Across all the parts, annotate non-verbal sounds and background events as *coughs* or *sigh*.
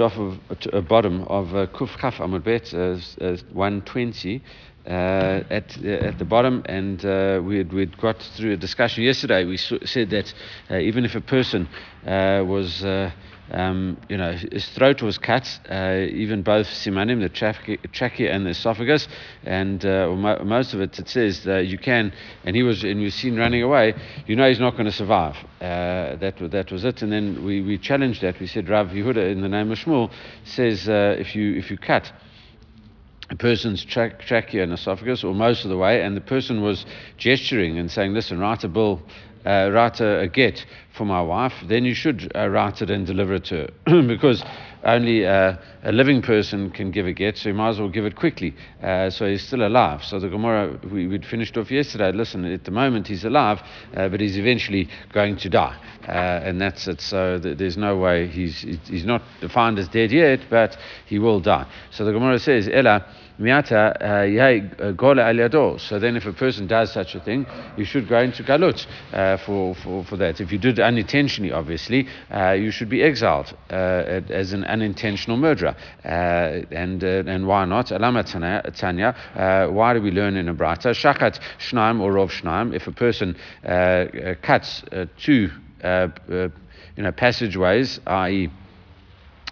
off of a bottom of uh, Kuf Chaf Amud Bet, uh, uh, 120. Uh, at uh, at the bottom, and uh, we'd, we'd got through a discussion yesterday. We said that uh, even if a person uh, was um, you know, his throat was cut, uh, even both simanim, the trachea and the esophagus, and uh, most of it, it says that you can, and he was, and you've seen running away, you know he's not going to survive. Uh, that, that was it. And then we, we challenged that. We said, Rav Yehuda, in the name of Shmuel, says uh, if, you, if you cut, a person's tra- trachea and esophagus, or most of the way, and the person was gesturing and saying, Listen, write a bill uh, write a, a, get for my wife, then you should uh, write it and deliver it to her *clears throat* because only uh, a living person can give a get, so you might as well give it quickly. Uh, so he's still alive. So the Gemara, we, would finished off yesterday. Listen, at the moment he's alive, uh, but he's eventually going to die. Uh, and that's it. So th- there's no way he's, he's not defined as dead yet, but he will die. So the Gemara says, Ella, uh, aliado. So then, if a person does such a thing, you should go into galut uh, for, for, for that. If you did unintentionally, obviously, uh, you should be exiled uh, as an unintentional murderer. Uh, and and why not? Alama tanya. Why do we learn in a brata? Shakat shnaim or rov shnaim. If a person cuts two, you know, passageways, i.e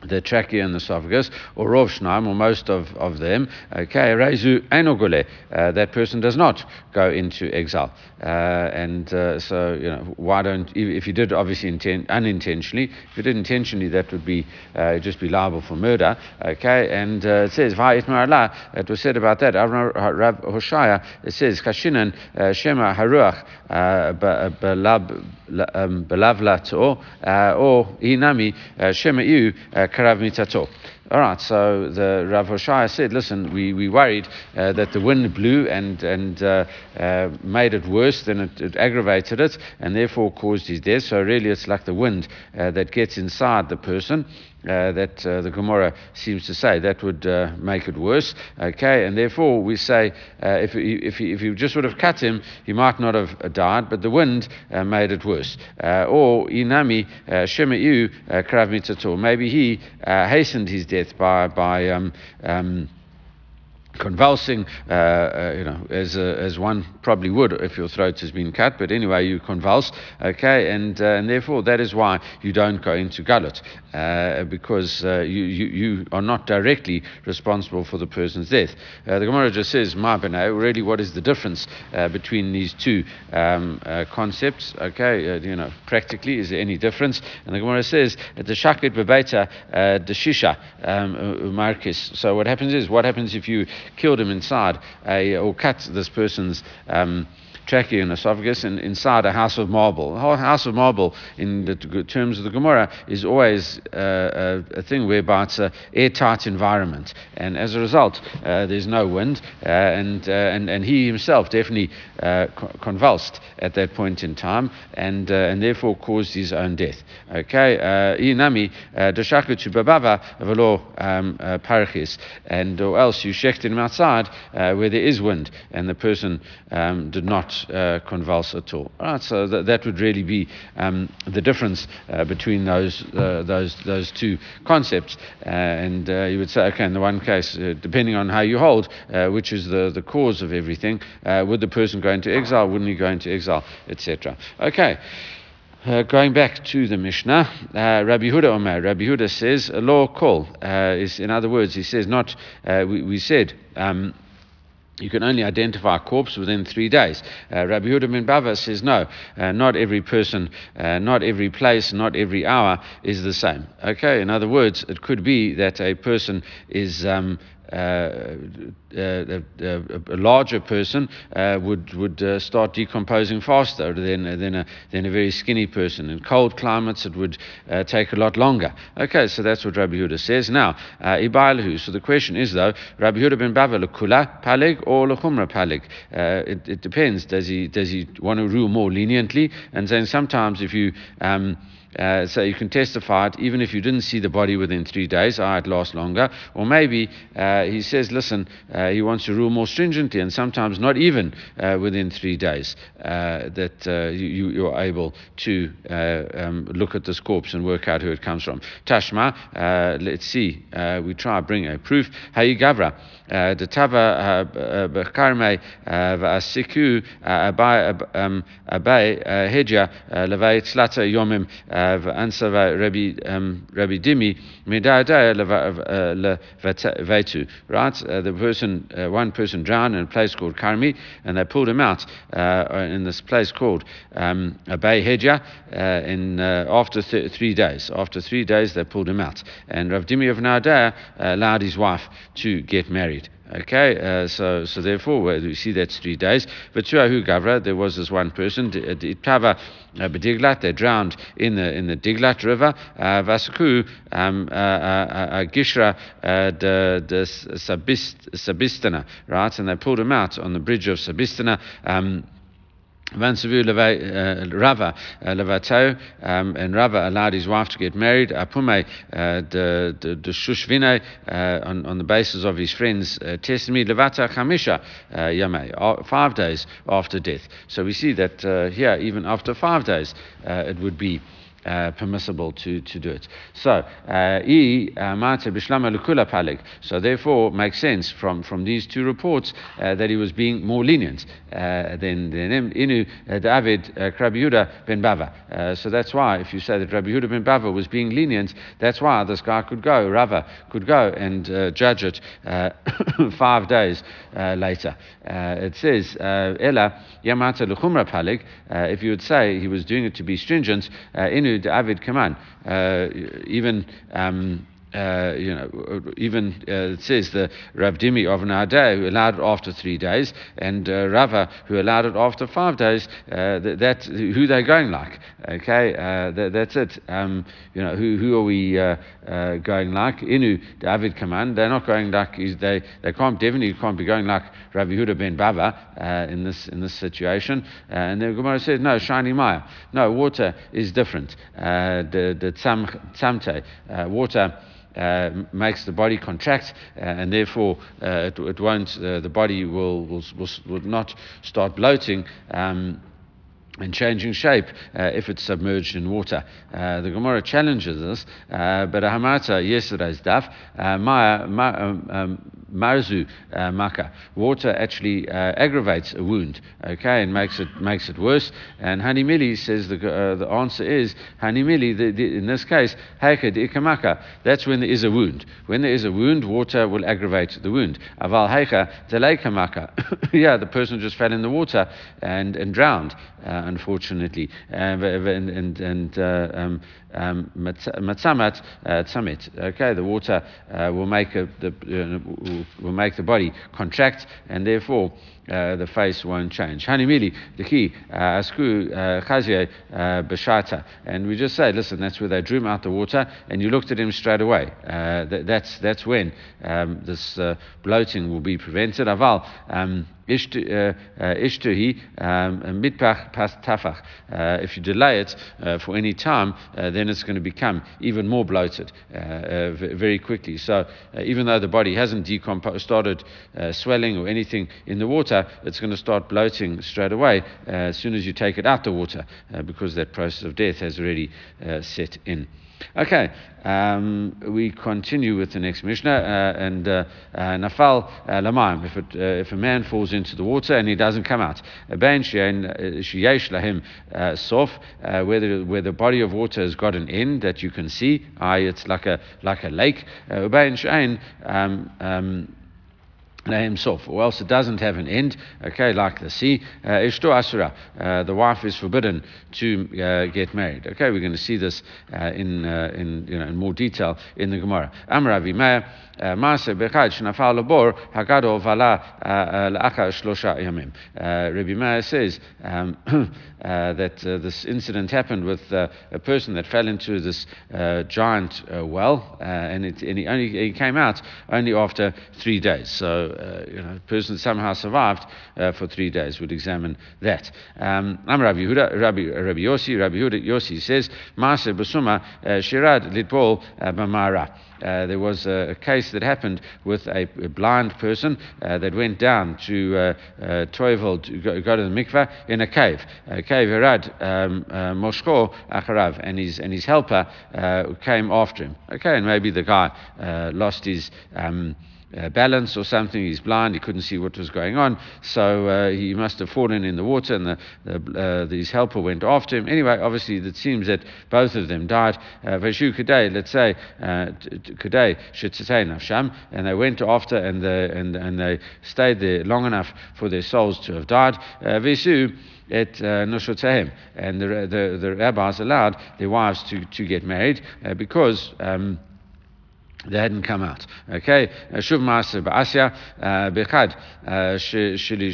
the trachea and the esophagus, or rov shnaim, or most of, of them, okay, rezu enogole, uh, that person does not go into exile. Uh, and uh, so, you know, why don't, if you did obviously inten- unintentionally, if you did intentionally, that would be uh, just be liable for murder, okay, and uh, it says, it was said about that, Rav Hoshaya, it says, Kashinan uh, Shema Haruach Belab Belavlat or Inami Shema karav. All right, so the Rav Hoshaya said, listen, we, we worried uh, that the wind blew and, and uh, uh, made it worse, then it, it, aggravated it, and therefore caused his death. So really it's like the wind uh, that gets inside the person. Uh, that uh, the Gemara seems to say that would uh, make it worse. Okay, and therefore we say uh, if he, if he, if you just would have cut him, he might not have died, but the wind uh, made it worse. Or inami shemeu krav. Maybe he hastened his death by by um, um, convulsing, uh, uh, you know, as, uh, as one probably would if your throat has been cut, but anyway, you convulse, okay, and, uh, and therefore that is why you don't go into galut, uh, because uh, you, you, you are not directly responsible for the person's death. the Gemara just says, Ma really what is the difference between these two um, concepts, okay, you know, practically, is there any difference? And the Gemara says, the shakit bebeta deshisha shisha, markis. So what happens is, what happens if you killed him inside a, or cut this person's um, and esophagus and inside a house of marble. A house of marble, in the terms of the Gemara, is always uh, a, a, thing whereby it's an airtight environment, and as a result, uh, there's no wind, uh, and, uh, and and he himself definitely uh, convulsed at that point in time, and uh, and therefore caused his own death. Okay, inami deshakutu babava velo um, parachis, and or else you shechted him outside where there is wind, and the person um, did not uh, convulse at all. all right, so th- that would really be um, the difference uh, between those, uh, those, those two concepts. Uh, and uh, you would say, okay, in the one case, depending on how you hold, which is the, the cause of everything, would the person go into exile, wouldn't he go into exile, etc. Okay. Uh, going back to the Mishnah, uh, Rabbi Huda Omer, Rabbi Huda says a law call uh, is, in other words, he says not. we, we said um, you can only identify a corpse within three days. Uh, Rabbi Yehuda ben Bava says no, uh, not every person, uh, not every place, not every hour is the same. Okay, in other words, it could be that a person is um, a, a, larger person uh, would would start decomposing faster than than a, than a very skinny person. In cold climates, it would take a lot longer. Okay, so that's what Rabbi Yehuda says. Now, Ibailahu. So the question is though, Rabbi Yehuda ben Bava lekula palig or lechumra palig? It, it depends. Does he does he want to rule more leniently and then sometimes if you um, Uh, so you can testify it even if you didn't see the body within three days, ah, it lasts longer. Or maybe uh, he says, listen, uh, he wants to rule more stringently, and sometimes not even uh, within three days uh, that uh, you, you, are able to um, look at this corpse and work out who it comes from. Tashma, let's see, we try to bring a proof. Hayigavra, Uh, the tava bekarme v'asiku abai hedja levay tzlata yomim uh, v'ansava um, Rabbi Dimi uh, levetu. Right, the person, one person drowned in a place called Karmi, and they pulled him out in this place called um, Abai Hedja in after th- three days. After three days, they pulled him out, and Rav Dimi of Nardea allowed his wife to get married. Okay, uh, so so therefore we see that's three days. But Hu Gavra, there was this one person, Itava uh, Bediglat, they drowned in the in the Diglat River. Uh, Vasaku um, Gishra the Sabistana, right? And they pulled him out on the bridge of Sabistana. Um, Vansavu uh, Rava uh, Levatau, um, and Rava allowed his wife to get married. Apume the the Shushvine on on the basis of his friend's uh, testimony. Levata Chamisha Yame, five days after death. So we see that uh, here, even after five days, uh, it would be uh, permissible to, to do it. So, uh, so therefore, makes sense from, from these two reports uh, that he was being more lenient uh, than, than Inu uh, David uh, Yehuda ben Bava. so that's why, if you say that Rabbi Yehuda ben Bava was being lenient, that's why this guy could go, Rava could go and judge it *coughs* five days later. it says, Ella Yamata Luchumra Palig, if you would say he was doing it to be stringent, Inu David Kaman. Uh, even um, uh, you know, even uh, it says the Rav Dimi of Nardeh who allowed it after three days, and uh, Rava who allowed it after five days. Uh, that, that, who they're going like. Okay, uh, that, that's it. Um, you know, who who are we uh, going like? Inu David Kaman. They're not going like they they can't definitely can't be going like Rav Yehuda ben Bava in this in this situation. and the Gemara says no, shiny Maya. No, water is different. the the tzamte water uh, makes the body contract, uh, and therefore uh, it, it, won't. Uh, the body will, will, will, will not start bloating. Um, and changing shape uh, if it's submerged in water. Uh, the Gemara challenges this, uh, but Hamata yesterday's daf, Maya, um, um, marzu uh, maka. Water actually uh, aggravates a wound, okay, and makes it makes it worse. And Hanimili says the uh, the answer is Hanimili. The, the, in this case, heikad ikamaka. That's when there is a wound. When there is a wound, water will aggravate the wound. Aval heika kamaka. *coughs* yeah, the person just fell in the water and and drowned, uh, unfortunately, and and and, uh, um, um, matzamat uh, tzamit. Okay, the water uh, will make a, the will, will make the body contract, and therefore uh, the face won't change. Hanimili, the key, uh, asku uh, chazye bashata. And we just say, listen, that's where they drew out the water, and you looked at him straight away. That, that's, that's when um, this bloating will be prevented. Aval, um, ishtuhi um, mitpach pas tafach. If you delay it uh, for any time, uh, then it's going to become even more bloated uh, very quickly. So even though the body hasn't decomposed, started swelling or anything in the water, it's going to start bloating straight away uh, as soon as you take it out the water uh, because that process of death has already uh, set in. Okay, um, we continue with the next Mishnah uh, and uh, uh, Nafal uh, Lamaim. If, it, if a man falls into the water and he doesn't come out, Sheyesh Lahim Sof, where the where the body of water has got an end that you can see, it's like a like a lake. Um, um, himself, or else it doesn't have an end, okay, like the sea. Uh, Ishto Asura, uh, the wife is forbidden to uh, get married. Okay, we're going to see this uh, in, uh, in, you know, in more detail in the Gemara. Amravi Meir, uh, Maase Bechad Shnafal Labor, Hagado Vala Shlosha Yamim. Rabbi Meir says um, *clears throat* that this incident happened with a person that fell into this giant well, and, it, and he only he came out only after three days. So uh, you know, person somehow survived uh, for three days. We'll examine that. Um, I'm Rabbi Yehuda, Rabbi, Rabbi Yossi, Rabbi Yehuda Yossi says, Maser Basuma Shirad Litbol Bamara. Uh, there was a, a, case that happened with a, a blind person uh, that went down to uh, uh Toivel to go, go, to the mikveh in a cave. A cave Herad um, uh, Moshko Acharav, and his, and his helper uh, came after him. Okay, and maybe the guy lost his. Um, uh, balance or something. He's blind. He couldn't see what was going on. So uh, he must have fallen in the water, and the, the, uh, his helper went after him. Anyway, obviously, it seems that both of them died. Uh, Vashu Kadei, let's say, uh, Kadei, Sham, and they went after and, the, and, and they stayed there long enough for their souls to have died. Uh, Visu, at uh, and the, the, the rabbis allowed their wives to, to get married uh, because um, they hadn't come out. Okay, uh, Shuv Maser Ba'asya uh, Bechad uh, Shili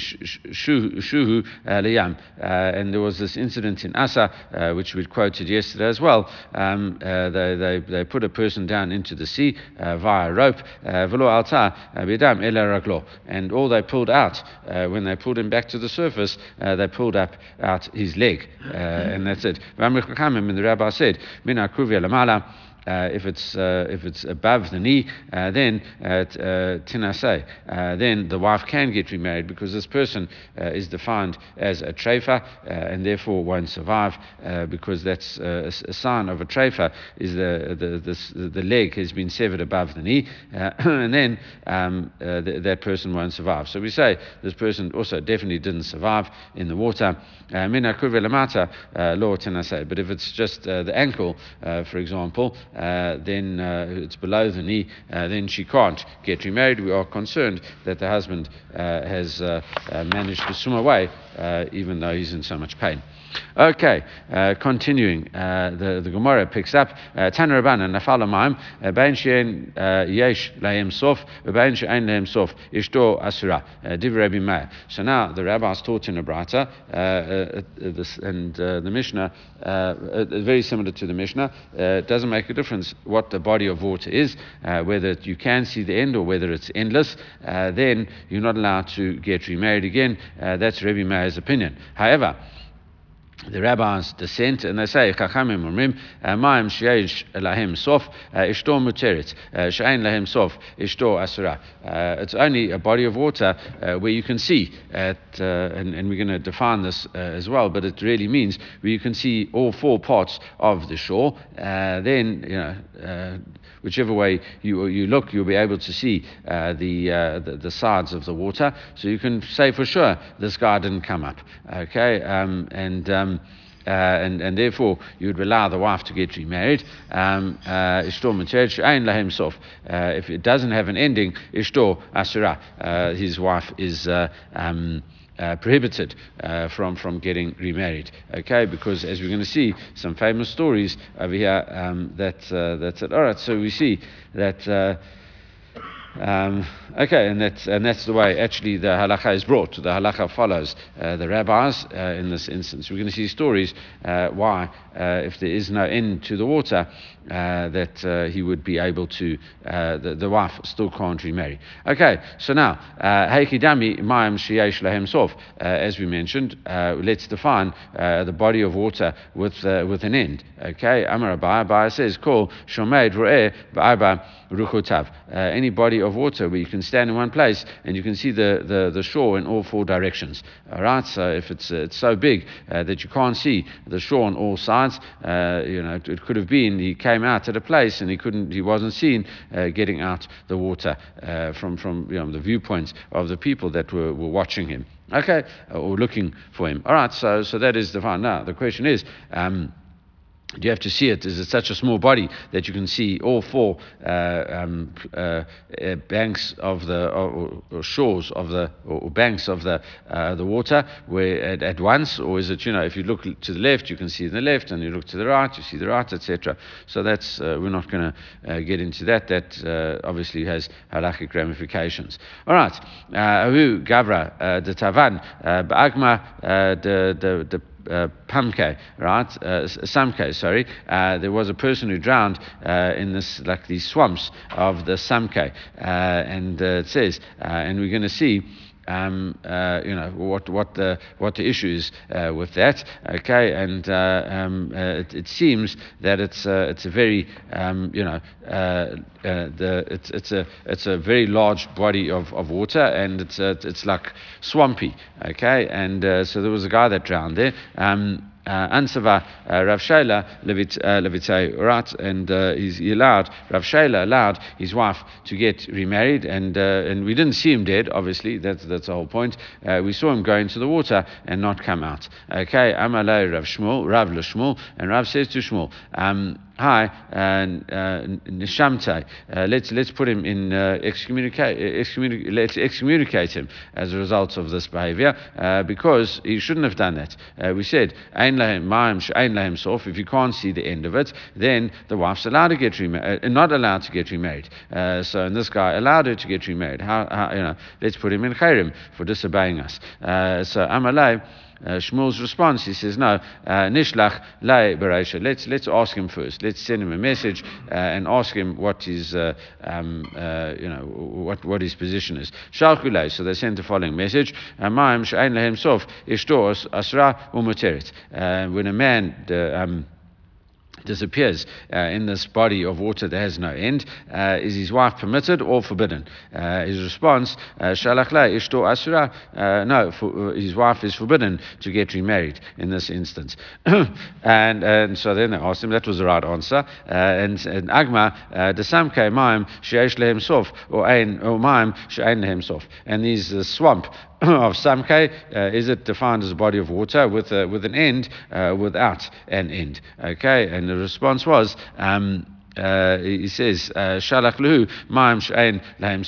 Shuhu Liyam. And there was this incident in Asa, uh, which we quoted yesterday as well. Um, uh, they, they, they put a person down into the sea uh, via rope, Velo Alta Bidam Ela And all they pulled out, when they pulled him back to the surface, they pulled up out his leg. and that's it. And the rabbi said, Mina Kuvia Lamala. Uh, if it's uh, if it's above the knee, uh, then uh, uh, tinasei, uh, then the wife can get remarried because this person is defined as a treifa and therefore won't survive because that's a, a, sign of a treifa is the the, the the leg has been severed above the knee, *coughs* and then um, th- that person won't survive. So we say this person also definitely didn't survive in the water. Mina law tinasei, but if it's just the ankle, for example. Uh, then uh, it's below the knee, uh, then she can't get remarried. We are concerned that the husband has managed to swim away, even though he's in so much pain. Okay, uh, continuing, uh, the, the Gemara picks up uh, Tan Rabbanan Nafal Amaim uh, Bein Shein uh, Yesh Lahem Sof Bein Shein Lahem Sof Ishto Asura Div Rabbi Meir. So now the rabbis taught in a brata, and the Mishnah very similar to the Mishnah. it doesn't make a difference what the body of water is, whether you can see the end or whether it's endless. then you're not allowed to get remarried again. that's Rabbi Meir's opinion. However the rabbis dissent and they say chachamim umrim ma'im sheish lahem sof ishto muteret she'ain lahem sof ishto asura. It's only a body of water uh, where you can see at, uh, and, and, we're going to define this uh, as well, but it really means where you can see all four parts of the shore. then you know whichever way you, you look, you'll be able to see uh, the, uh, the, the sides of the water. So you can say for sure this guy didn't come up. Okay, um, and. Um, uh, and, and therefore you would allow the wife to get remarried. Um, uh, uh, if it doesn't have an ending, ishtor asura, uh, his wife is uh, um, uh, prohibited uh, from, from getting remarried. Okay, because as we're going to see, some famous stories over here um, that, uh. All right, so we see that. Uh, um, okay, and that's, and that's the way actually the halacha is brought. The halacha follows uh, the rabbis uh, in this instance. We're going to see stories uh, why, uh, if there is no end to the water, uh, that uh, he would be able to, the, the, wife still can't remarry. Okay, so now, Heikidami Mayam Shiyesh Lahem Sof, as we mentioned, let's define the body of water with, with an end. Okay, Amar Abai, says, Call Shomed Ru'eh Ba'arba Ruchotav. Any body of water where you can stand in one place and you can see the, the, the shore in all four directions. All right, so if it's, uh, it's so big uh, that you can't see the shore on all sides, uh, you know, it, it, could have been he came out at a place and he couldn't, he wasn't seen uh, getting out the water uh, from, from you know, the viewpoints of the people that were, were watching him. Okay, or looking for him. All right, so, so that is the fine. Now, the question is, um, you have to see it. Is it such a small body that you can see all four uh, um, uh, uh banks of the or, or, shores of the or banks of the uh, the water where at, at, once, or is it you know if you look to the left you can see the left and you look to the right you see the right, etc. So that's uh, we're not going to uh, get into that. That obviously has halachic ramifications. All right, Ahu Gavra the Tavan Ba'agma the the uh, Pamke, right? Uh, Samke, sorry. Uh, there was a person who drowned uh, in this, like these swamps of the Samke. Uh, and uh, it says, uh, and we're going to see. Um, uh, you know what what the what the issue is uh, with that. Okay, and uh, um, it, it, seems that it's it's a very um, you know the it's it's a it's a very large body of, of water and it's it's like swampy. Okay, and so there was a guy that drowned there. Uh, Ansava uh, Rav Shaila Levitei uh, Rat, and he allowed Rav Shaila allowed his wife to get remarried, and and we didn't see him dead. Obviously, that's that's the whole point. We saw him go into the water and not come out. Okay, Amalei Rav Shmuel, Rav Shmuel, and Rav says to Shmuel. Um, hi, and uh, Nishamte. Uh, let's let's put him in uh, excommunicate, let's excommunicate him as a result of this behavior uh, because he shouldn't have done that. Uh, we said ein lahem sof. If you can't see the end of it, then the wife's allowed to get remarried, uh, not allowed to get remarried. so and this guy allowed her to get remarried. How, how you know? Let's put him in chayrim for disobeying us. so I'm Amalei. Uh, Shmuel's response, he says, no, uh, nishlach lay bereisha. Let's let's ask him first. Let's send him a message uh, and ask him what his uh, um, uh, you know what what his position is. Shalkulei. So they sent the following message. When a man um, disappears uh, in this body of water that has no end. Uh, is his wife permitted or forbidden? Uh, his response, uh, Shalach ishto asura. Uh, no, for, uh, his wife is forbidden to get remarried in this instance. *coughs* and, and so then they asked him, that was the right answer. and, and Agma, desamke maim sheesh lehem sof, or ein, or maim she'ein lehem sof. And these swamp *coughs* of Samke, uh, is it defined as a body of water with, a, with an end, uh, without an end? Okay, and the response was, um, uh, he says, uh, Shalach lehu ma'am she'ein lahem.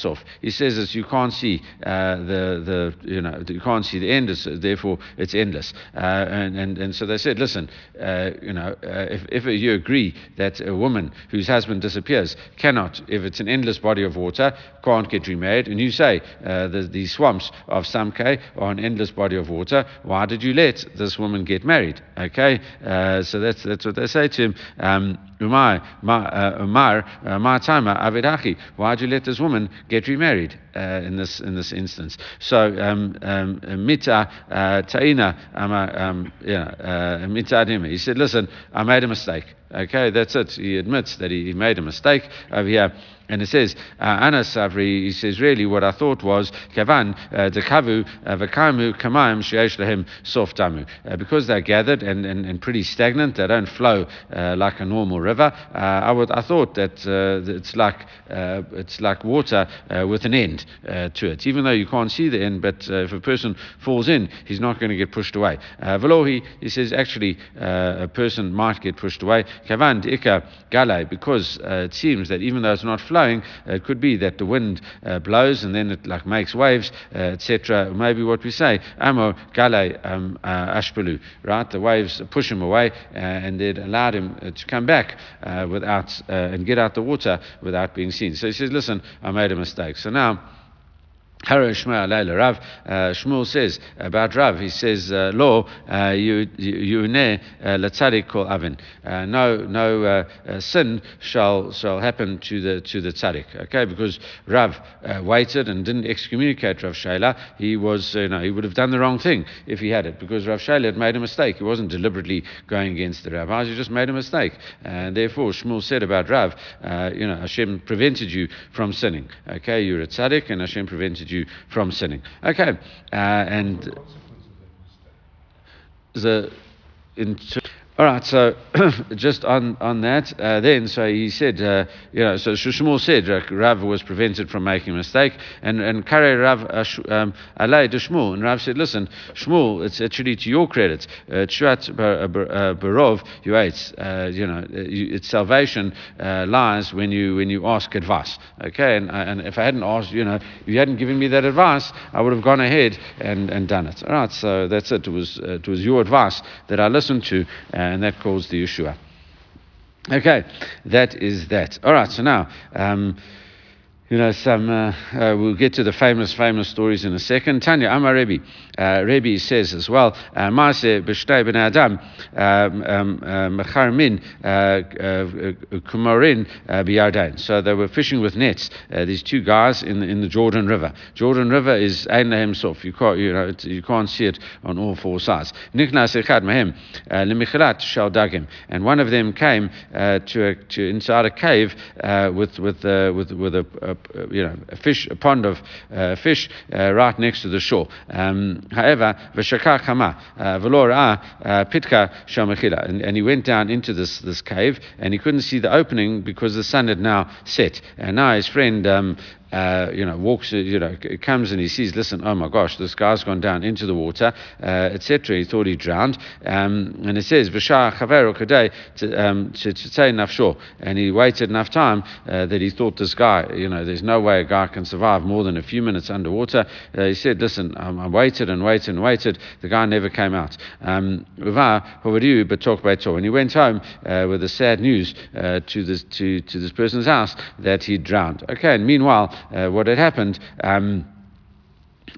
He says that you can't see uh, the, the, you know, you can't see the end, therefore it's endless. Uh, and, and, and so they said, listen, uh, you know, if, if you agree that a woman whose husband disappears cannot, if it's an endless body of water, can't get remarried, and you say the, the swamps of Samke are an endless body of water, why did you let this woman get married? Okay, so that's, that's what they say to him. Um, Umar, Umar, Ma'atama, Avidachi. why did you let this woman get remarried uh, in this in this instance? So um, um, Mita uh, Taina, um, yeah, uh, Mita He said, listen, I made a mistake. Okay, that's it. He admits that he made a mistake over here. And it says, uh, Savri, he says, really what I thought was, Kavan, uh, Dekavu, uh, Vakamu, Kamaim, Sheesh Lahim, Damu. Uh, because they're gathered and, and, and pretty stagnant, they don't flow uh, like a normal river. I, would, I thought that it's, like, it's like water with an end to it. Even though you can't see the end, but if a person falls in, he's not going to get pushed away. Velohi, he says, actually, a person might get pushed away. Ika, because it seems that even though it's not flowing, flowing. Uh, it could be that the wind uh, blows and then it like makes waves, uh, etc. Maybe what we say, amo gale um, ashpelu, right? The waves push him away and it allowed him to come back without and get out the water without being seen. So he says, listen, I made a mistake. So now. Haro Shmuel Rav. Uh, Shmuel says about Rav, he says, uh, Law, uh, you ne latzadik kol avin. No, no sin shall shall happen to the to the tzaddik. Okay, because Rav waited and didn't excommunicate Rav Shaila. He was, you know, he would have done the wrong thing if he had it, because Rav Shaila had made a mistake. He wasn't deliberately going against the rabbis. He just made a mistake, and therefore Shmuel said about Rav, you know, Hashem prevented you from sinning. Okay, you're a tzaddik, and Hashem prevented you from sinning. Okay, uh, and the in. All right, so *clears throat* just on, on that, uh, then, so he said, uh, you know, so Shmuel said uh, Rav was prevented from making a mistake, and, and Kare Rav uh, um, to Shmuel, and Rav said, listen, Shmuel, it's actually to your credit, Tshuat uh, Barov, you ate, you know, it's salvation lies when you, when you ask advice, okay, and, and if I hadn't asked, you know, if you hadn't given me that advice, I would have gone ahead and, and done it. All right, so that's it, it was, it was your advice that I listened to, and that caused the Yeshua. Okay, that is that. All right, so now. Um, you know, some, uh, uh, we'll get to the famous, famous stories in a second. Tanya Amar Rebbe, uh, Rebbe says as well, uh, Maase b'shtei ben Adam, um, um, uh, mecharmin kumarin biyardain. So they were fishing with nets, these two guys in the, in the Jordan River. Jordan River is Ein himself. You can't, you know, you can't see it on all four sides. Nichnas echad mahem lemichilat shal dagim. And one of them came to, a, to inside a cave with, with, with, with a, a uh, you know, a fish, a pond of uh, fish uh, right next to the shore. Um, however, v'shakar chama v'lo pitka shamachila, and he went down into this this cave and he couldn't see the opening because the sun had now set. And now his friend um, uh, you know, walks, uh, you know, comes and he sees, listen, oh my gosh, this guy's gone down into the water, uh, etc. He thought he drowned. Um, and it says, Vishar Chaveru Kadei um, to say nafsho. And he waited enough time uh, that he thought this guy, you know, there's no way a guy can survive more than a few minutes underwater. Uh, he said, listen, um, I waited and waited and waited. The guy never came out. Um, and he went home uh, with the sad news to, this, to, to this person's house that he drowned. Okay, and meanwhile, what had happened. Um,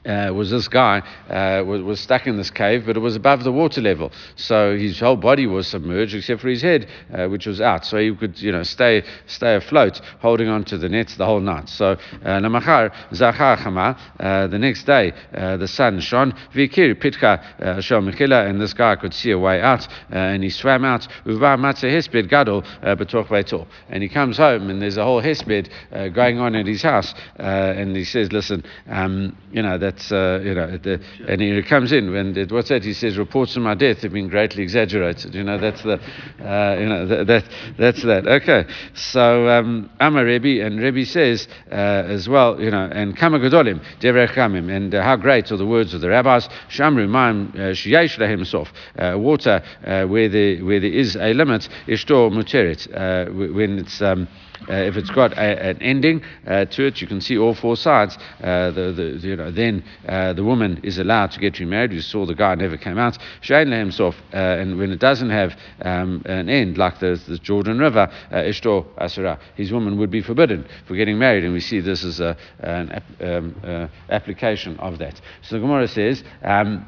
uh, was this guy uh, was, was stuck in this cave, but it was above the water level. So his whole body was submerged except for his head, uh, which was out. So he could, you know, stay stay afloat, holding on to the nets the whole night. So namachar uh. Uh, the next day, uh, the sun shone. Vikir pitka shom and this guy could see a way out, and he swam out. Uva matzah hesped gadol betoch And he comes home, and there's a whole hesped going on at his house, and he says, "Listen, um, you know that." That's uh, you know, the, and he comes in and what's that? He says reports of my death have been greatly exaggerated. You know, that's the, uh, you know, that, that, that's that. Okay, so um, Amar Rebbe and Rebbe says uh, as well, you know, and Kama Gedolim Kamim, and uh, how great are the words of the rabbis. Shamru Maim uh, Shiyesh himself, uh, water where there where there is a limit, Ishtor Muteret, when it's um, uh, if it's got a, an ending uh, to it, you can see all four sides. Uh, the, the, you know, then uh, the woman is allowed to get remarried. We saw the guy never came out. Shain himself, uh, and when it doesn't have um, an end, like the, the Jordan River, uh, Ishtor Asura, his woman would be forbidden for getting married. And we see this as a, an um, application of that. So the Gemara says, um,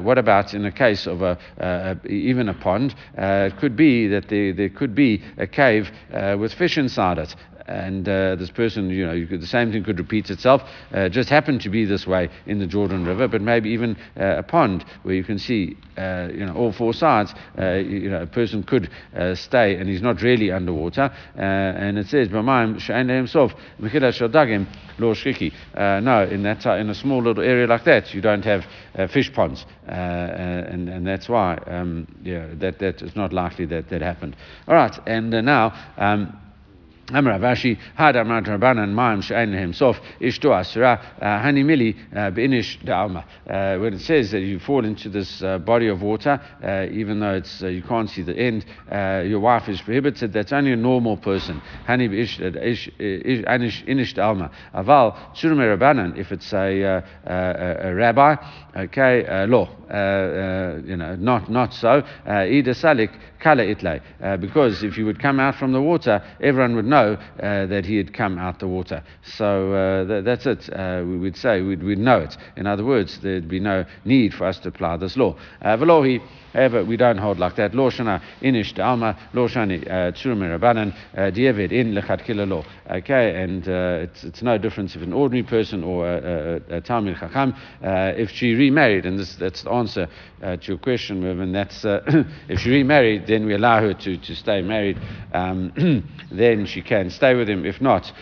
What about in the case of a, uh, even even a pond. Uh, it could be that there, there could be a cave uh, with fish inside it and uh, this person, you know, could, the same thing could repeat itself. Uh, just happened to be this way in the Jordan River, but maybe even uh, a pond where you can see, uh, you know, all four sides. Uh, you know, a person could uh, stay and he's not really underwater. and it says, himself, no, in that in a small little area like that, you don't have fish ponds, and and that's why, um, yeah, that that is not likely that that happened. All right, and now. Um, Amravashi had a had Amar Rabbanan Ma'am Shain himself Ishto Asura uh, Hani Mili uh, Beinish Da'alma. Uh, when it says that you fall into this uh, body of water, uh, even though it's uh, you can't see the end, your wife is prohibited. That's only a normal person. Hani Inish Da'alma. Aval Tsurme Rabbanan. If it's a, a, rabbi, okay, law, you know, not not so. Ida Salik kala itle, because if you would come out from the water, everyone would know know uh, that he had come out the water. So uh, th- that's it. Uh, we would say we'd, we'd, know it. In other words, there'd be no need for us to apply this law. Uh, However, we don't hold like that. Lo shana inish alma, lo shani uh, uh, diavad in lechat law. Okay, and uh, it's, it's no difference if an ordinary person or a, a, a Chacham, uh, if she remarried, and this, that's the answer uh, to your question, and that's if she remarried, then we allow her to, to stay married, um, then she can stay with him. If not,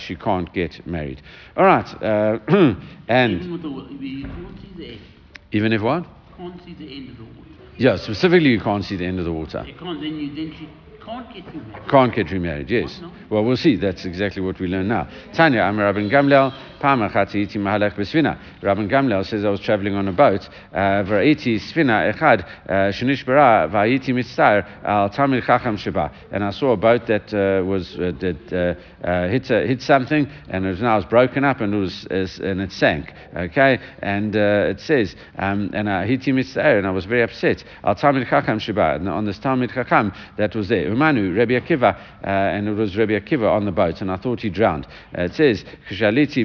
she can't get married. All right, and even if what? Can't see the end of the water. yeah, specifically you can't see the end of the water. You can't, then, you, then can't get remarried. Can't get remarried, yes. Well, we'll see. That's exactly what we learn now. Tanya, I'm Rabban Gamliel. Pam achati iti mahalech besvina. Rabban Gamliel says I was traveling on a boat. Uh, V'ra'iti svina echad uh, shenishbara v'ayiti mitzar al tamil chacham sheba. And I saw a boat that uh, was uh, that uh, uh, hit hit something and it was now it was broken up and it was and it sank. Okay, and uh, it says um, and I hit him mitzar and I was very upset. Al tamil chacham sheba. And on this tamil chacham that was there. Umanu Rabbi Akiva uh, and it was Rabbi Akiva on the boat and I thought he drowned. Uh, it says Kshaliti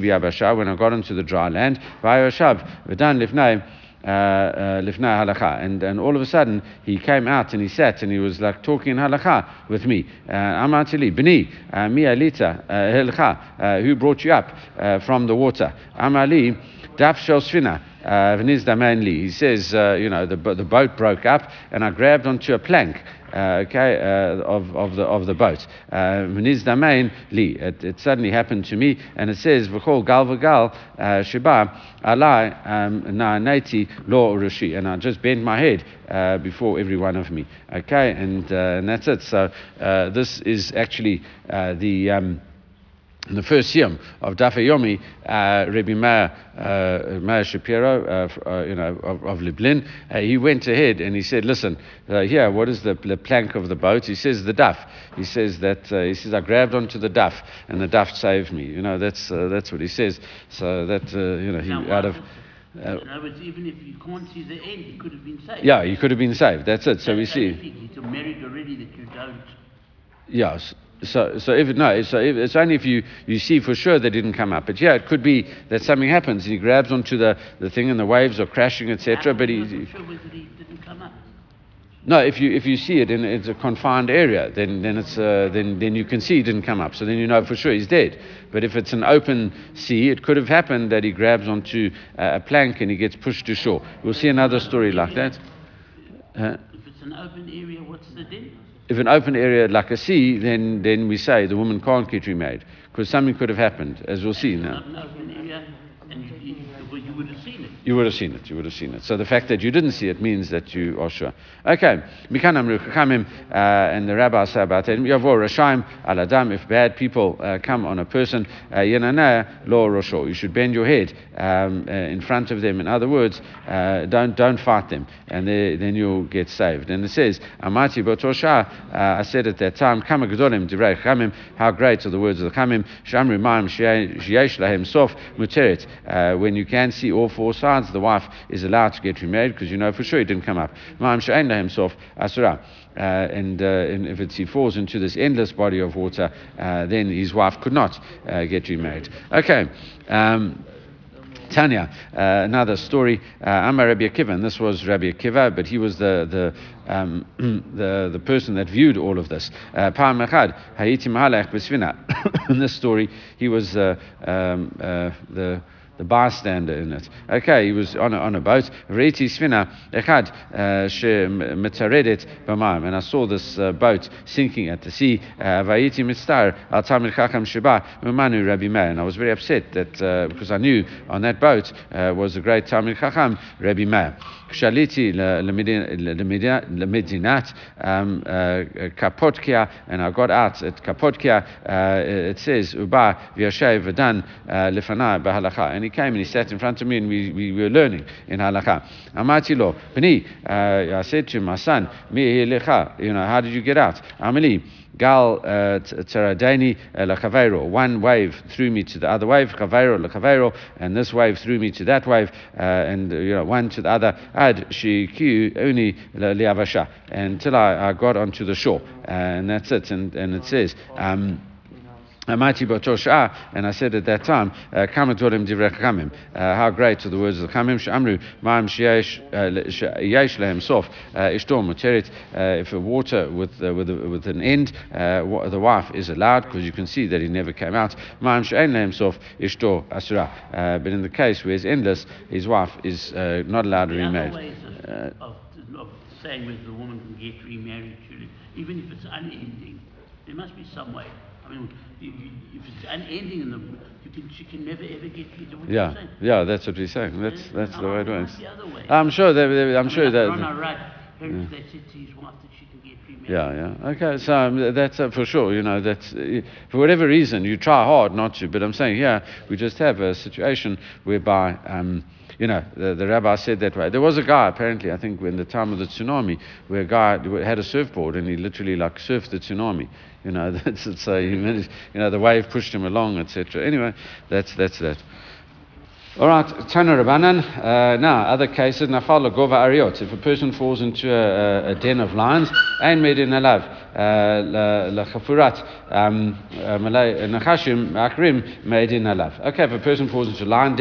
when I got into the dry land. Vayoshav v'dan lifnai uh, uh, lifnai halakha, and and all of a sudden he came out and he sat and he was like talking in halakha with me. Uh, Amatili bni uh, mi alita uh, uh, who brought you up uh, from the water? Amali daf shel svina. Uh, V'niz daman li. He says, uh, you know, the, the boat broke up, and I grabbed onto a plank. Uh, okay, uh, of, of the of the boat. Uh, V'niz daman li. It, suddenly happened to me, and it says, "V'chol gal v'gal sheba alai um, na naiti lo rushi," and I just bent my head before every one of me. Okay, and and that's it. So this is actually the. Um, the first yom of Dafa Yomi, uh, Rabbi Meir, uh, Meir Shapiro, uh, uh, you know, of, of Lublin, uh, he went ahead and he said, "Listen, uh, here, what is the, the plank of the boat?" He says, "The duff." He says that uh, he says I grabbed onto the duff and the duff saved me. You know, that's uh, that's what he says. So that uh, you know, he Now, out of. Uh, in other words, even if you can't see the end, he could have been saved. yeah, he could have been saved. That's it. So we see. you're married already that you don't. Yes. So, so if no, so if, it's only if you, you see for sure they didn't come up. But yeah, it could be that something happens he grabs onto the, the thing and the waves are crashing, etc. But he, he didn't come up. no, if you if you see it in it's a confined area, then then it's uh, then then you can see he didn't come up. So then you know for sure he's dead. But if it's an open sea, it could have happened that he grabs onto a plank and he gets pushed to shore. We'll see another story like that. Uh, If it's an open area, what's the din? If an open area like a sea, then, then we say the woman can't get remarried because something could have happened, as we'll see now. You, would have seen it. You would have seen it. You would have seen it. So the fact that you didn't see it means that you are sure. Okay. Mikan amru uh, and the rabbis say about it. Yavor rashaim al adam. If bad people uh, come on a person, uh, yenana lo rosho. You should bend your head um, uh, in front of them. In other words, uh, don't don't fight them, and they, then you'll get saved. And it says, Amati b'tosha. uh, I said at that time, Kama gedolim divrei. How great are the words of the chachamim? Shamru ma'am sheyesh sof muteret. Uh, When you can see all four sides, the wife is allowed to get remarried because you know for sure he didn't come up. Ma'am she'ein lahem sof asura. Uh, and, uh, and if he falls into this endless body of water, uh, then his wife could not uh, get remarried. Okay. Um, Tanya, uh, another story. Uh, Amar Rabbi Akiva, and this was Rabbi Akiva, but he was the the um, *clears throat* the, the person that viewed all of this. Uh, Pa'am echad, hayiti mahalach b'svina. *coughs* In this story, he was uh, um, uh, the the bystander in it. Okay, he was on a, on a boat. Reiti svina echad uh, she metaredet b'mayim, and I saw this uh, boat sinking at the sea. Uh, Vayiti mitzar al tamil chacham sheba umanu Rabbi Meir, and I was very upset that uh, because I knew on that boat uh, was the great tamil chacham Rabbi Meir. Shaliti le Medinat um, uh, Kapotkia, and I got out at Kapotkia, uh, it says, Uba v'yashay v'dan uh, lefanai b'halacha. And he came and he sat in front of me and we, we were learning in halacha. Amati lo, b'ni, uh, I said to my son, mi you know, how did you get out? Amali, Gal Taradani Lachavero. One wave threw me to the other wave, Chavero Lachavero, and this wave threw me to that wave, uh, and uh, you know, one to the other. Ad Shikiu Uni Liavasha until I, I got onto the shore, uh, and that's it. And, and it says, um, Amati and I said at that time, Kamatorim Divrei Chamim. How great are the words of the Chamim? Shamru Ma'am Sheyesh Yesh Lehem Sof Ishtor Muteret. If a water with uh, with a, with an end, uh, the wife is allowed because you can see that he never came out. Ma'am She'ein Lehem Sof Ishtor Asura. Uh, But in the case where it's endless, his wife is uh, not allowed to remarry. of, of, of saying whether the woman can get remarried, even if it's unending, there must be some way. I mean, you, you, if it's unending, and the, you can, she can never ever get rid of what Yeah, you're saying. yeah, that's what we're saying. That's that's the way it works. must be other ways. I'm sure that I'm I sure that. Ron Apparently, they said to his wife that she can get remarried. Yeah, yeah. Okay, so um, that's uh, for sure. You know, that's uh, for whatever reason you try hard not to. But I'm saying, yeah, we just have a situation whereby. Um, you know, the, the rabbi said that way. There was a guy, apparently, I think, in the time of the tsunami, where a guy had a surfboard and he literally like surfed the tsunami. You know, *laughs* that's it's, uh, you know, the wave pushed him along, etc. Anyway, that's that's that. All right, Tana Rabbanan. Uh, now, other cases, Nafal Gova Ariot. If a person falls into a, a, den of lions, Ein Medin Alav, La Chafurat, um, uh, Nachashim, Akrim, Medin Alav. Okay, if a person falls into lion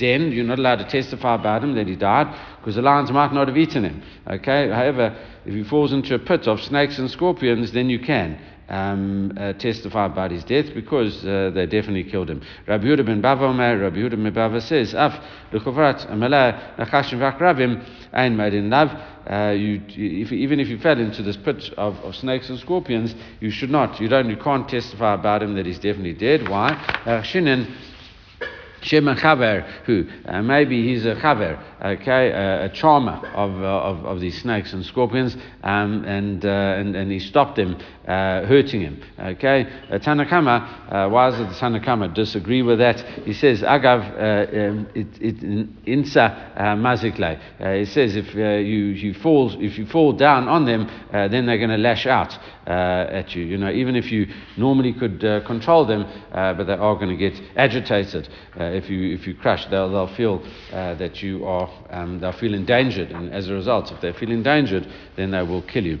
den, you're not allowed to testify about him that he died because the lions might not have eaten him. Okay, however, if he falls into a pit of snakes and scorpions, then you can um, uh, testify about his death because uh, they definitely killed him. Rabbi Yehuda ben Bava Omer, Rabbi Yehuda ben Bava says, Af l'chuvrat amala nachashim v'akravim ein in love. Uh, you, if, even if you fell into this pit of, of, snakes and scorpions, you should not. You don't. You can't testify about him that he's definitely dead. Why? Uh, Shimon Chaver, who uh, maybe he's a Chaver, okay, uh, a charmer of, uh, of, of, these snakes and scorpions, um, and, uh, and, and he stopped them uh, hurting him, okay. Uh, Tanakama, why does the Tanakama disagree with that? He says, Agav, um, insa mazikle. He says, if you, you fall, if you fall down on them, then they're going to lash out at you. You know, even if you normally could control them, but they are going to get agitated if you if you crash, they'll they'll feel uh, that you are um, they'll feel endangered, and as a result, if they feel endangered, then they will kill you.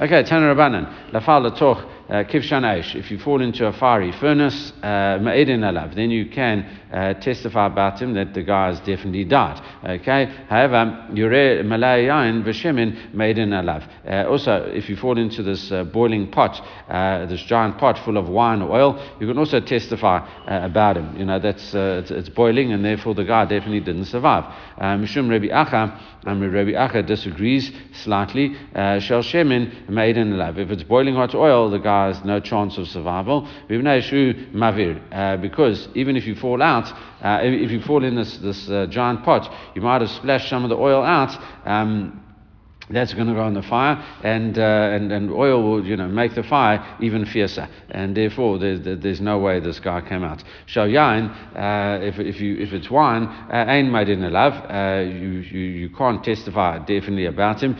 Okay, Tana Rabbanan, Lafal Toch uh, Kivshan Aish, if you fall into a fiery furnace, uh, then you can uh, testify about him that the guy has definitely died. Okay? However, Yure Malayayin Veshemin Ma'edin Alav. Uh, also, if you fall into this uh, boiling pot, uh, this giant pot full of wine or oil, you can also testify about him. You know, that's it's, it's, boiling and therefore the guy definitely didn't survive. Mishum Rabbi Acha, um, Rabbi Acha disagrees slightly. Shemin Alav. If it's boiling hot oil, the guy has no chance of survival. Uh, because even if you fall out, uh, if you fall in this, this uh, giant pot, you might have splashed some of the oil out. Um, that's going to go on the fire, and, uh, and, and oil will you know, make the fire even fiercer. And therefore, there's, there's no way this guy came out. So, yain, uh, if, if, you, if it's wine, uh, ain't made in a love, uh, you, you, you can't testify definitely about him.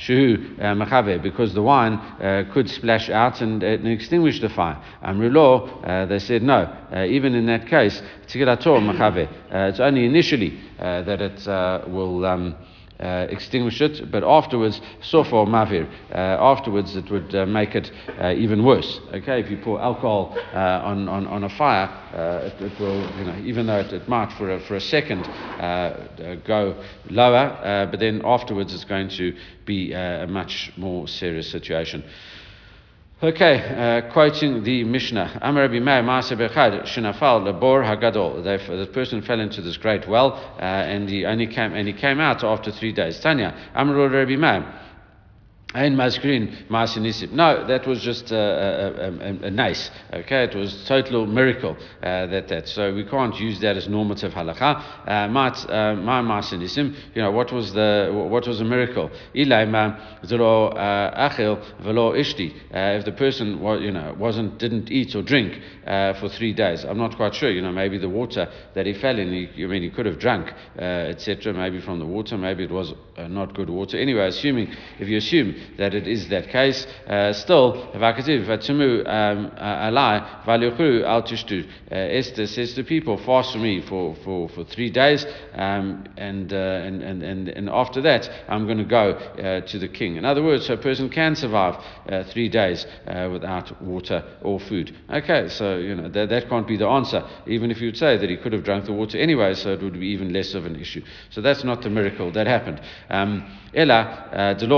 Shuhu uh, because the wine uh, could splash out and, and extinguish the fire. Amrulo, uh, they said no. Uh, even in that case, it's only initially that it will. Um, uh, extinguish it, but afterwards, sofa mavir, uh, afterwards it would uh, make it uh, even worse. Okay, if you pour alcohol on, on, on a fire, it, it, will, you know, even though it, it might for a, for a second go lower, but then afterwards it's going to be a much more serious situation. Okay, uh, quoting the Mishnah, Amar Rabbi Meir Maaseh Bechad Labor Hagadol. The person fell into this great well, uh, and he only came and he came out after three days. Tanya, Amar Rabbi Meir. And Maskrin Masinisim. No, that was just a, a, a, a, nice. Okay, it was total miracle uh, that that. So we can't use that as normative halacha. Uh, my Masinisim. You know what was the what was a miracle? Ilaima zelo uh, achil velo ishti. Uh, if the person you know wasn't didn't eat or drink uh, for three days, I'm not quite sure. You know maybe the water that he fell in. He, I mean he could have drunk, etc. Maybe from the water. Maybe it was not good water. Anyway, assuming if you assume that it is that case. Uh, still, Vatumu um, uh, Alai Al Tishtu. Uh, Esther says to people, fast for me for, for, for three days, um, and, uh, and, and, and, and after that, I'm going to go uh, to the king. In other words, a person can survive uh, three days without water or food. Okay, so you know that, that can't be the answer, even if you'd say that he could have drunk the water anyway, so it would be even less of an issue. So that's not the miracle that happened. Um, Ella,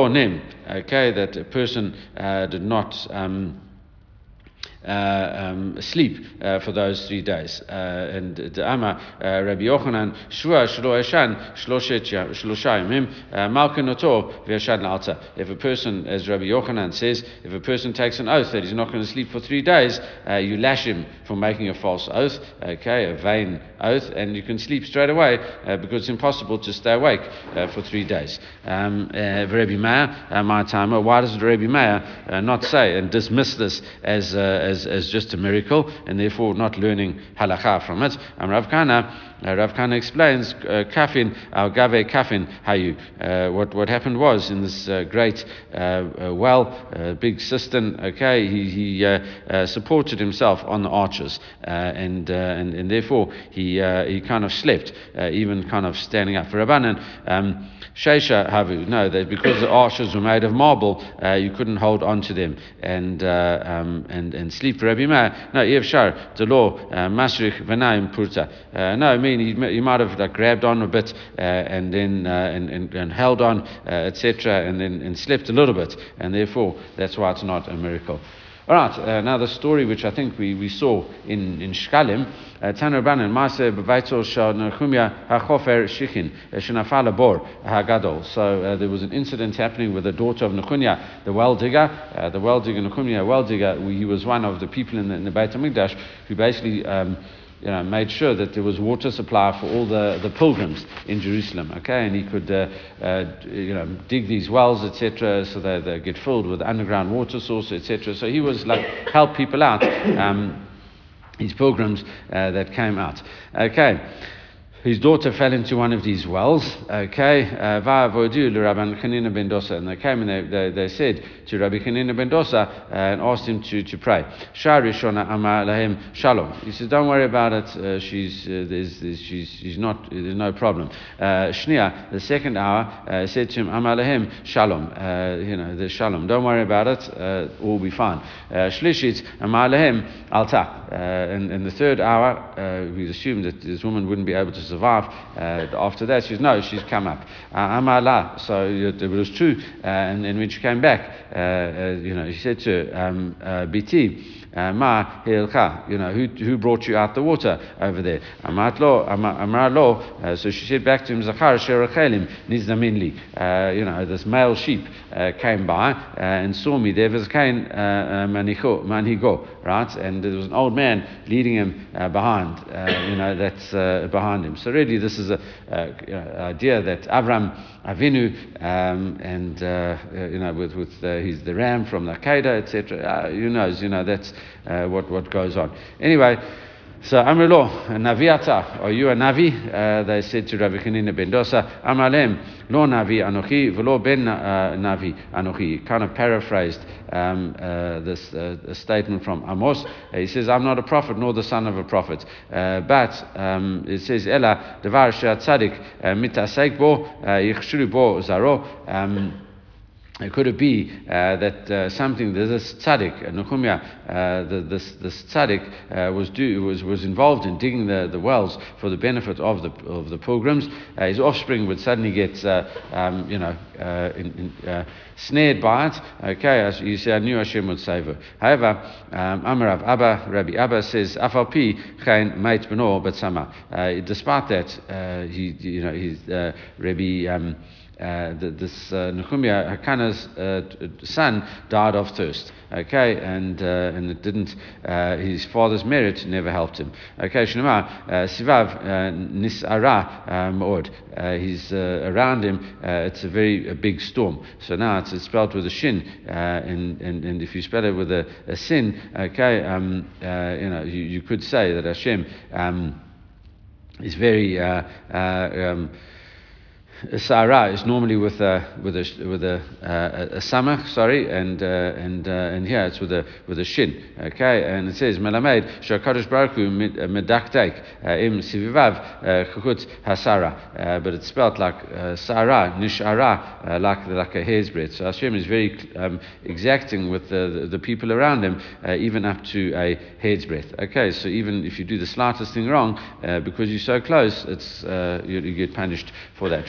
Nim, okay, that a person uh, did not. Um, Uh, um, sleep uh, for those three days. Uh, and the Ama uh, Rabbi Yochanan Shua Shlo Eshan Shlosha Yamim uh, Malkin Alta. If a person, as Rabbi Yochanan says, if a person takes an oath that he's not going to sleep for three days, you lash him for making a false oath, okay, a vain oath, and you can sleep straight away because it's impossible to stay awake for three days. Um, Rabbi Meir, my time, why does Rabbi Meir not say and dismiss this as, as, as just a miracle and therefore not learning halacha from it? And Rav Kana, uh, Rav Kana explains, uh, kafin, al gave kafin hayu. Uh, what, what happened was in this uh, great uh, uh, well, big cistern, okay, he, he supported himself on the arches and, and, and therefore he, he kind of slept, even kind of standing up. For Rabbanan, um, Havu. No, that because the arches were made of marble, uh, you couldn't hold on to them and, uh, um, and, and sleep. Rabbi Meir, no, Yev Shar, the law, uh, Masrich Vanaim Purta. Uh, no, I mean, you might have like, grabbed on a bit uh, and then and, and, and, held on, etc., and then and slept a little bit, and therefore that's why it's not a miracle. All right, uh, now the story which I think we, we saw in, in Shkalim, Tanur Banan, Maase Shah Nechumia HaChofer Shichin, Shenafala Bor HaGadol. So uh, there was an incident happening with the daughter of Nechunya, the well digger. Uh, the well digger, Nechumia, well digger, he was one of the people in the, in the Beit HaMikdash who basically um, you know, made sure that there was water supply for all the, the pilgrims in Jerusalem, okay? And he could, uh, uh, you know, dig these wells, etc., so that they get filled with underground water source, etc. So he was like, help people out, *coughs* um, these pilgrims uh, that came out. Okay his daughter fell into one of these wells. Okay, uh, Rabbi Chanina ben Dosa, and they came and they, they, they said to Rabbi Chanina ben Dosa uh, and asked him to, to pray. Shalom. He says, "Don't worry about it. Uh, she's uh, there's, there's, she's she's not there's no problem." Uh, Shnia, the second hour, uh, said to him, "Amar Shalom." you know, the Shalom. Don't worry about it. all will be fine. Shlishit Amar Alta. And in the third hour, we assumed that this woman wouldn't be able to survive uh, after that. She says, no, she's come up. Uh, Amala. So it was true. Uh, and, and when she came back, uh, uh, you know, she said to um, BT, ma hilcha, you know, who, who brought you out the water over there? Amat lo, amar lo. Uh, so she said back to him, Zachar sherachelim nizaminli. Uh, you know, this male sheep came by and saw me. There was Cain manigo, right? And there was an old man leading him behind, you know, that's behind him. So really, this is a, idea that Avram Avinu um, and uh, you know with with uh, he's the ram from the Akedah, etc. Uh, who knows? You know that's uh, what what goes on. Anyway. So Amrlo, Naviata, are you a Navi? Uh, they said to ben Dosa, Amalem, lo Navi Anochi, velo ben uh, Navi Anochi. Kind of paraphrased um, uh, this uh, statement from Amos. Uh, he says, I'm not a prophet nor the son of a prophet. Uh, but um, it says, Ella, devar she'at tzadik, mitasek bo, yichshuru bo zaro. Um, could it be uh, that uh, something that this tzaddik, uh, uh, the, this, this tzaddik uh, was, do, was, was involved in digging the, the wells for the benefit of the, of the pilgrims? Uh, his offspring would suddenly get, um, you know, in, in, snared by it. Okay, you say, I knew Hashem would save her. However, um, Amarav Abba, Rabbi Abba says, Afalpi chain mate benor but sama. Despite that, he, you know, his Rabbi. Um, uh, this uh, Nehemiah Hakana's uh, son died of thirst. Okay, and uh, and it didn't. Uh, his father's merit never helped him. Okay, Shnema uh, Sivav Nisara Mord. He's around him. it's a very a big storm. So now it's, it's spelled with a shin, and, and and if you spell it with a, a sin, okay, um, you know you, you could say that Hashem um, is very. Um, Sarah is normally with a with a with a uh, a samach, sorry, and uh, and uh, and here it's with a with a shin. Okay, and it says melamed shakadosh baruch hu medaktek uh, im sivivav uh, chukut hasara, but it's spelled like Sarah nishara, like like a hair's breadth. So Hashem is very um, exacting with the, the, the people around him, even up to a hair's breadth. Okay, so even if you do the slightest thing wrong, because you're so close, it's you, you, get punished for that.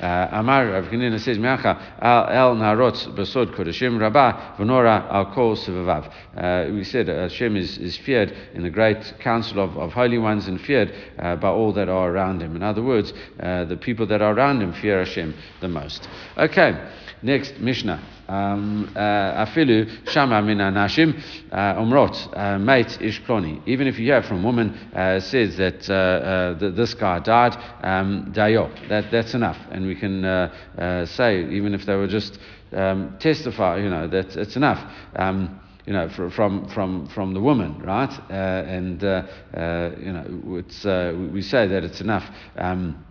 Uh, Amar Rav Chanina says, Me'acha el narot besod kodashim rabba v'nora al kol sevavav. Uh, We said uh, Hashem is, is feared in the great council of, of holy ones and feared uh, by all that are around him. In other words, uh, the people that are around him fear Hashem the most. Okay, next Mishnah. Um, uh, Afilu shama min anashim uh, umrot uh, mate ish ploni. Even if you hear from woman uh, says that uh, uh, th- this guy died, um, dayo. That that's enough, and we can uh, uh, say even if they were just um, testify, you know, that it's enough. Um, you know, from from from the woman, right? Uh, and uh, uh, you know, it's uh, we- we say that it's enough. Um,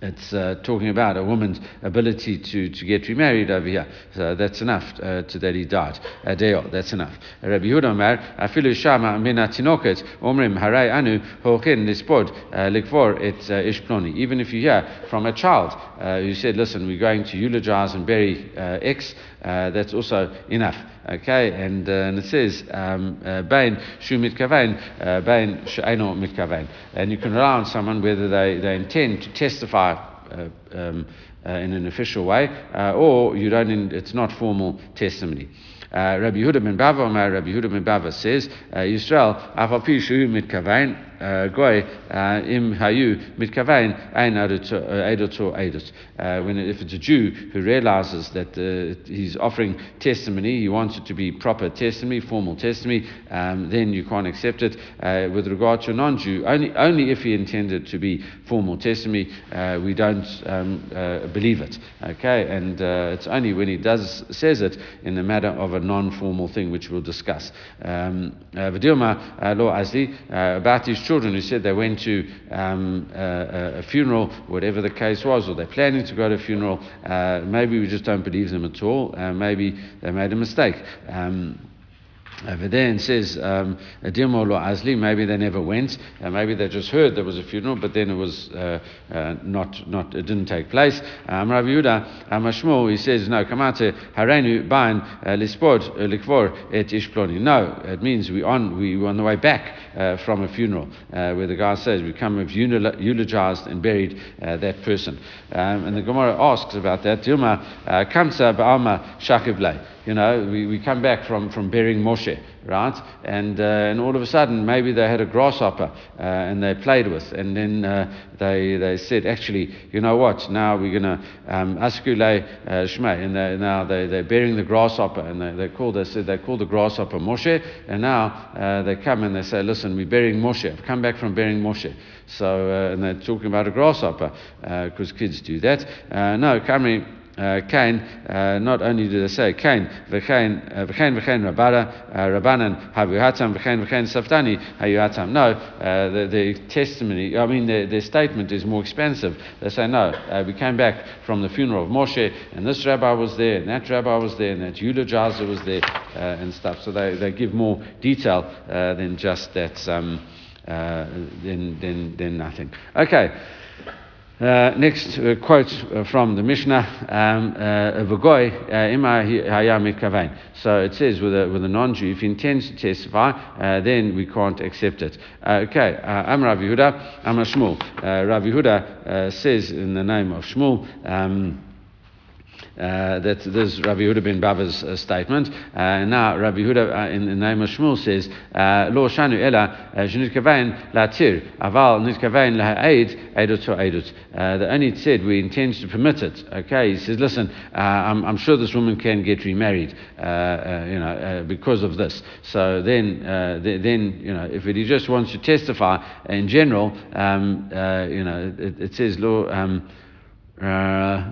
it's uh, talking about a woman's ability to, to get remarried over here. So that's enough uh, to that he died. Uh, Deo, that's enough. Rabbi Yehuda afilu shama min atinoket, omrim haray anu, hochin lispod, uh, likvor et uh, ishploni. Even if you hear from a child uh, who said, listen, we're going to eulogize and bury uh, X, uh, that's also enough. Okay, and, uh, and it says, um, uh, Bain shu uh, bain she'eno mitkavein. And you can rely on someone whether they, they intend to testify um, in an official way or you don't, in, it's not formal testimony. Rabbi Yehuda ben Bava, Rabbi ben Bava says, Yisrael, afal pi shu mitkavein, goy uh, im hayu mitkavein ein edut or edut. Uh, When if it's a Jew who realizes that uh, he's offering testimony, he wants it to be proper testimony, formal testimony, um, then you can't accept it. Uh, with regard to a non-Jew, only only if he intended to be formal testimony, uh, we don't um, uh, believe it. Okay, and uh, it's only when he does says it in the matter of a non-formal thing, which we'll discuss. Um, uh, uh, uh, about these children who said they went to um, uh, a funeral, whatever the case was, or they're planning to go to a funeral. Uh, maybe we just don't believe them at all. Maybe they made a mistake. Um, over there and says, um, maybe they never went, uh, maybe they just heard there was a funeral, but then it was uh, uh, not, not, it didn't take place. Um, Rav Yehuda, Amashmo, he says, no, kamate harenu bain lispod likvor et ishploni. No, it means we on, we were on the way back uh, from a funeral, uh, where the guy says, we come, have eulogized and buried uh, that person. Um, and the Gemara asks about that, Dilma, kamsa ba'alma shakivlei you know, we, we come back from, from burying Moshe, right? And, uh, and all of a sudden, maybe they had a grasshopper uh, and they played with, and then uh, they, they said, actually, you know what, now we're going to um, askule uh, shmei, and they, now they, they're burying the grasshopper, and they, they, call, they said they call the grasshopper Moshe, and now uh, they come and they say, listen, we're burying Moshe, I've come back from burying Moshe. So, uh, and they're talking about a grasshopper, because kids do that. no, Kamri, uh, Cain, uh, not only do they say Cain, v'chein, uh, v'chein, rabara, uh, rabanan, havuhatam, v'chein, v'chein, saftani, hayuhatam. No, uh, the, the testimony, I mean, their, their statement is more expansive. They say, no, uh, we came back from the funeral of Moshe, and this rabbi was there, and that rabbi was there, and that eulogizer was there, uh, and stuff. So they, they give more detail uh, than just that, um, uh, than, than, than nothing. Okay. Uh, next uh, quote uh, from the Mishnah, um, V'goy ima hayam mitkavein. So it says with a, with a non-Jew, if he intends to testify, uh, then we can't accept it. Uh, okay, I'm Rav Yehuda, I'm a Shmuel. Rav Yehuda says in the name of Shmuel, um, uh, that there's Rabbi Yehuda ben Bava's uh, statement. Uh, now Rabbi Yehuda uh, in the name of Shmuel says, "Lo shanu ela shenitkavein latir aval nitkavein laha'ed edut or edut." The only said we intend to permit it. Okay, he says, "Listen, uh, I'm, I'm, sure this woman can get remarried, uh, you know, because of this." So then, th- then you know, if he just wants to testify in general, um, you know, it, it says, "Lo." Um, uh,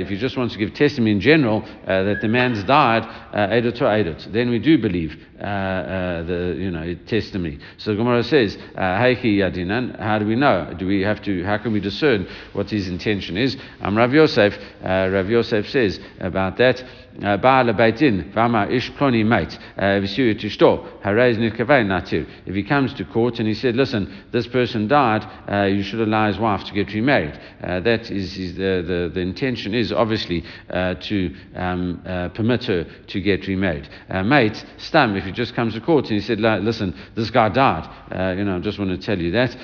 if you just want to give testimony in general uh, that the man's died, uh, edut to edut, then we do believe uh, uh, the you know testimony. So the Gemara says, uh, how do we know? Do we have to? How can we discern what his intention is? Um, Rav Yosef, Rav Yosef says about that. Uh, Baal Ish Ploni Mate, Tishto, If he comes to court and he said, listen, this person died, uh, you should allow his wife to get remarried. Uh, that is, is the, the, the, intention is obviously uh, to um, uh, permit her to get remarried. Uh, mate, Stam, if he just comes to court and he said, listen, this guy died, you know, I just want to tell you that.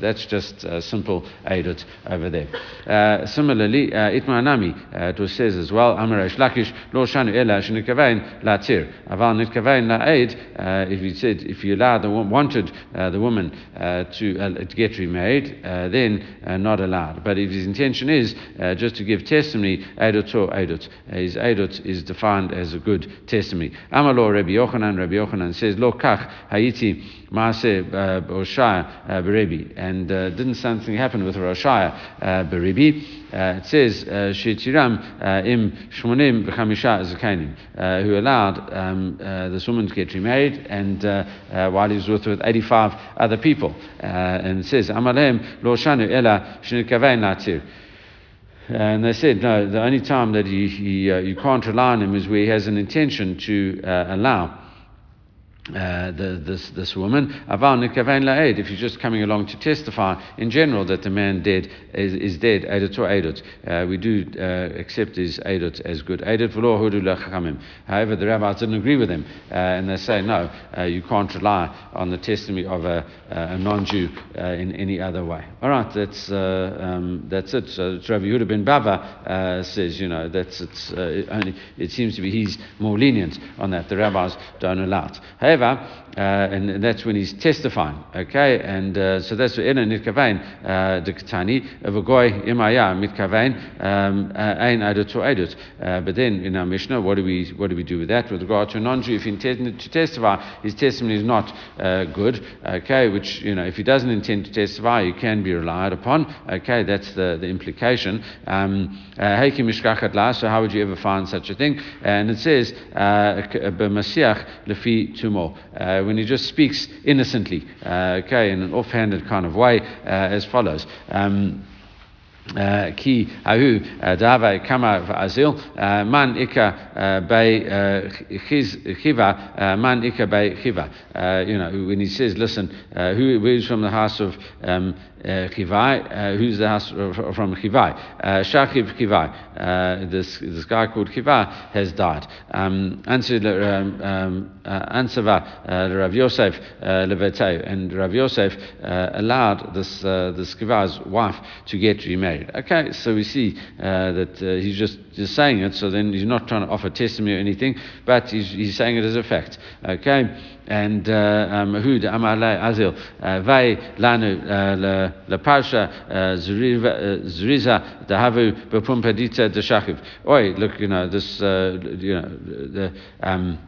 That's just simple Edut over there. similarly, Itmanami, uh, it was says as well, Amarash Lakish, lo shanu ela shenitkavein la tir. Aval nitkavein la aid, uh, if he said, if you allowed the wanted uh, the woman uh, to, uh, to get remarried, uh, then uh, not allowed. But if his intention is just to give testimony, edut or edut, his edut is defined as a good testimony. Amalo Rabbi Yochanan, Rabbi Yochanan says, Lo kach Haiti maase Oshaya berebi. And didn't something happen with Roshaya berebi? Uh, it says, Shetiram uh, im shmonim v'chamisha zakainim, uh, who allowed um, uh, this woman to get remarried, and uh, uh, while he was with, with 85 other people. Uh, and it says, Amalem lo shanu ela shenikavein latir. And they said, no, the only time that he, uh, you can't rely on him is where he has an intention to uh, allow. Uh, the, this, this woman, if he's just coming along to testify in general that the man dead is, is dead. Uh, we do uh, accept his edut as good. However, the rabbis didn't agree with him, uh, and they say, no, uh, you can't rely on the testimony of a, a non-Jew uh, in any other way. All right, that's, uh, um, that's it. So it's Rabbi Yehuda ben Bava uh, says, you know, that's it's, uh, it only, it seems to be he's more lenient on that. The rabbis don't allow it. However, uh, and that's when he's testifying, okay? And uh, so that's Ena Nitkavein, the Katani, of a goy imaya mitkavein, ein edut to edut. But then in our Mishnah, what do we what do we do with that? With regard to a non-Jew, if he intended to testify, his testimony is not uh, good, okay? Which you know, if he doesn't intend to testify, he can be relied upon, okay? That's the the implication. Um. So how would you ever find such a thing? And it says b'masiach tumo. Uh, when he just speaks innocently, uh, okay, in an offhanded kind of way, uh, as follows. Um, ki ahu dave kama azil man ika bei chiva man ika bei chiva you know when he says listen uh, who who's from the house of um, uh, Chivai, uh, who's the house from Chivai? Uh, Shachiv Chivai. Uh, this this guy called Chivai has died. Um, answer um, um, uh, Ansava uh, Rav Yosef Levetei, and Rav Yosef allowed this uh, this Chivai's wife to get remarried. Okay, so we see that he's just just saying it. So then he's not trying to offer testimony or anything, but he's he's saying it as a fact. Okay and Hud Amalei Azil Vai Lanu Le Parsha Zuriza Dahavu Bepum Pedita Deshachiv. Oi, look, you know this, uh, you know the. Um,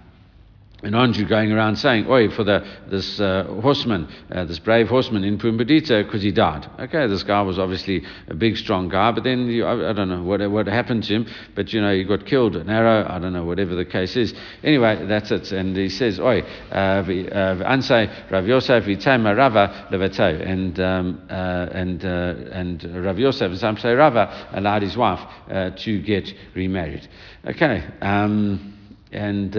an Andrew going around saying, "Oi, for the this uh, horseman, uh, this brave horseman in Pumbedita, because he died." Okay, this guy was obviously a big, strong guy, but then you, I, I, don't know what what happened to him, but you know he got killed, an arrow. I don't know whatever the case is. Anyway, that's it. And he says, "Oi, uh, ansei Rav Yosef v'tema Rava levatay," and um, uh, and uh, and Rav Yosef Zamsei Rava allowed his wife uh, to get remarried. Okay, um, and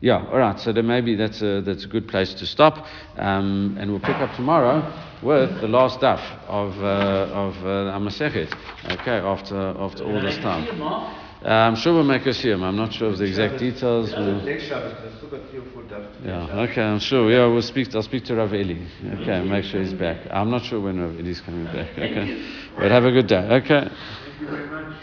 yeah, all right. So then maybe that's a that's a good place to stop, um, and we'll pick up tomorrow with the last daf of uh, of uh, Amasechet. Okay, after after all this time. Uh, I'm sure we'll make a siyum. I'm not sure of the exact details. We'll, yeah, okay, I'm sure. Yeah, we'll speak. I'll speak to Rav Eli. Okay, make sure he's back. I'm not sure when Rav Eli's coming back. Okay, but have a good day. Okay.